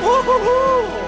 오호호!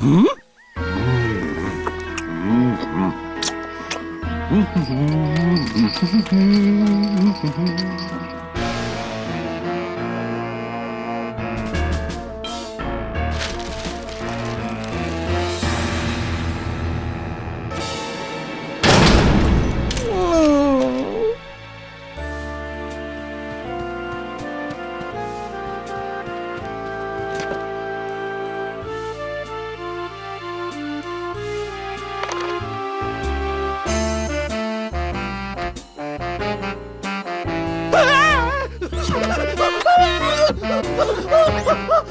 Hmm? フフフフフフフフフフフフフフ Ah!